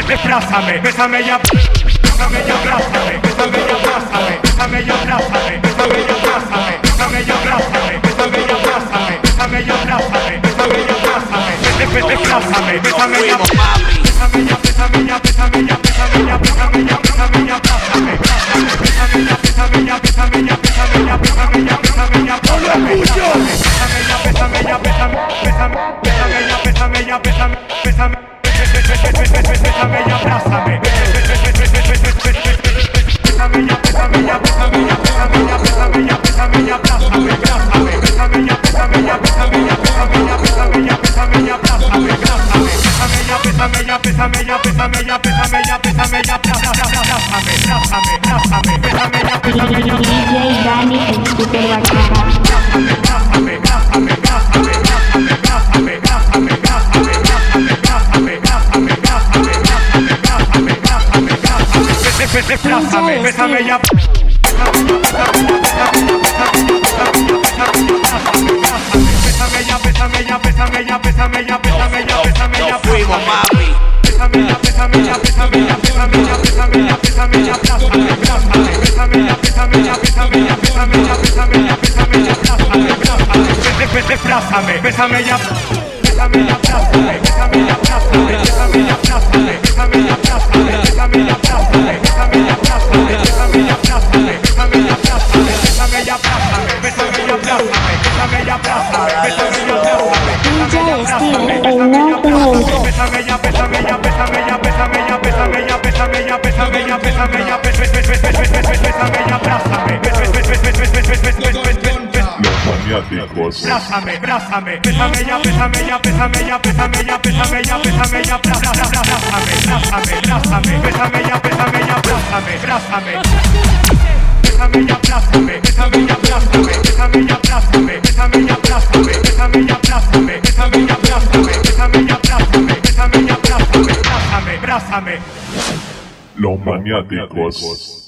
abrázame, bésame ya, bésame ya, abrázame, bésame ya, abrázame, bésame ya, abrázame, bésame ya, abrázame, bésame ya, abrázame, bésame ya, abrázame, bésame ya, abrázame, bésame ya, abrázame, abrázame, bésame ya, bésame ya, bésame ya, bésame ya, bésame ya, bésame ya, bésame ya, abrázame, bésame ya, bésame ya, bésame ya, bésame ya, bésame ya, bésame ya, bésame ya, bésame ya, bésame, ya, bésame ya, bésame, ya, bésame ya, bésame ya, bésame DJ Danny and Super Wakara. Abrázame, abrázame, bésame ya. Bésame ya, bésame ya, bésame ya, bésame ya, bésame ya, bésame ya, Nos fuimos, abrázame. mami. Bésame ya, bésame ya, bésame ya, bésame ya, bésame ya, bésame ya, abrázame, abrázame. Bésame ya, bésame ya, bésame ya, bésame ya, bésame ya, bésame ya, abrázame, abrázame. Bésame, abrázame, bésame ya. Bésame ya, abrázame, bésame ya, abrázame, bésame ya, abrázame, bésame ya, abrázame, bésame ya, abrázame. Bésame ya, bésame ya, bésame ya, bésame ya, bésame ya, bésame ya, bésame bésame bés, bés, bésame ya, abrázame, bés, bés, bés, bés, bés, bés, bés, bés, bés, bés, bés, bés, bés. Los maniáticos. Abrázame, abrázame, bésame ya, bésame ya, bésame ya, bésame ya, bésame ya, bésame ya, abrázame, abrázame, abrázame, bésame ya, bésame ya, abrázame, abrázame. Bésame ya, abrázame, Los maniáticos.